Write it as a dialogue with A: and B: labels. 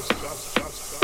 A: dust, dust, dust, dust.